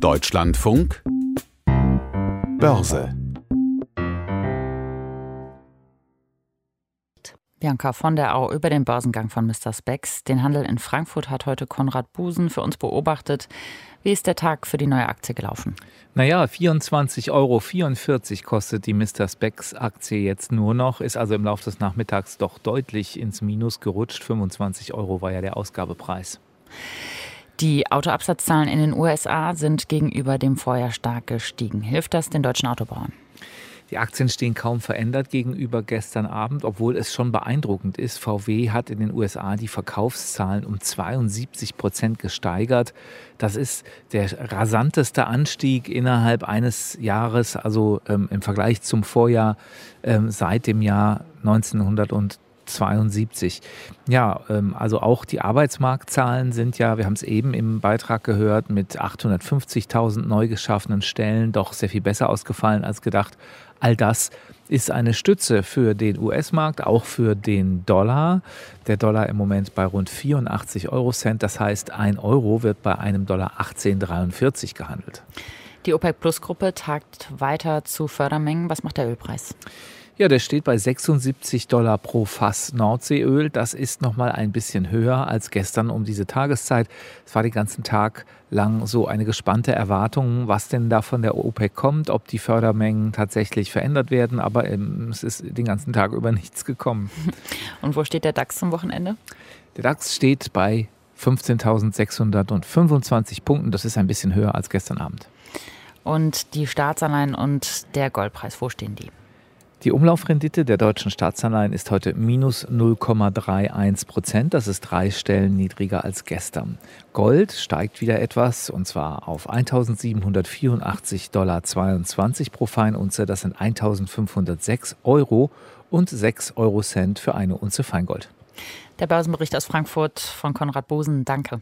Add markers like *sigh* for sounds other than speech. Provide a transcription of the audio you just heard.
Deutschlandfunk Börse Bianca von der Au über den Börsengang von Mr. Spex. Den Handel in Frankfurt hat heute Konrad Busen für uns beobachtet. Wie ist der Tag für die neue Aktie gelaufen? Naja, 24,44 Euro kostet die Mr. Spex Aktie jetzt nur noch, ist also im Laufe des Nachmittags doch deutlich ins Minus gerutscht. 25 Euro war ja der Ausgabepreis. Die Autoabsatzzahlen in den USA sind gegenüber dem Vorjahr stark gestiegen. Hilft das den deutschen Autobauern? Die Aktien stehen kaum verändert gegenüber gestern Abend, obwohl es schon beeindruckend ist. VW hat in den USA die Verkaufszahlen um 72 Prozent gesteigert. Das ist der rasanteste Anstieg innerhalb eines Jahres, also ähm, im Vergleich zum Vorjahr ähm, seit dem Jahr 1900 72. Ja, ähm, also auch die Arbeitsmarktzahlen sind ja, wir haben es eben im Beitrag gehört, mit 850.000 neu geschaffenen Stellen doch sehr viel besser ausgefallen als gedacht. All das ist eine Stütze für den US-Markt, auch für den Dollar. Der Dollar im Moment bei rund 84 Euro Cent. Das heißt, ein Euro wird bei einem Dollar 18,43 gehandelt. Die OPEC-Plus-Gruppe tagt weiter zu Fördermengen. Was macht der Ölpreis? Ja, der steht bei 76 Dollar pro Fass Nordseeöl. Das ist nochmal ein bisschen höher als gestern um diese Tageszeit. Es war den ganzen Tag lang so eine gespannte Erwartung, was denn da von der OPEC kommt, ob die Fördermengen tatsächlich verändert werden. Aber ähm, es ist den ganzen Tag über *laughs* nichts gekommen. Und wo steht der DAX zum Wochenende? Der DAX steht bei 15.625 Punkten. Das ist ein bisschen höher als gestern Abend. Und die Staatsanleihen und der Goldpreis, wo stehen die? Die Umlaufrendite der deutschen Staatsanleihen ist heute minus 0,31 Prozent. Das ist drei Stellen niedriger als gestern. Gold steigt wieder etwas und zwar auf 1784,22 Dollar pro Feinunze. Das sind 1506 Euro und 6 Euro Cent für eine Unze Feingold. Der Börsenbericht aus Frankfurt von Konrad Bosen. Danke.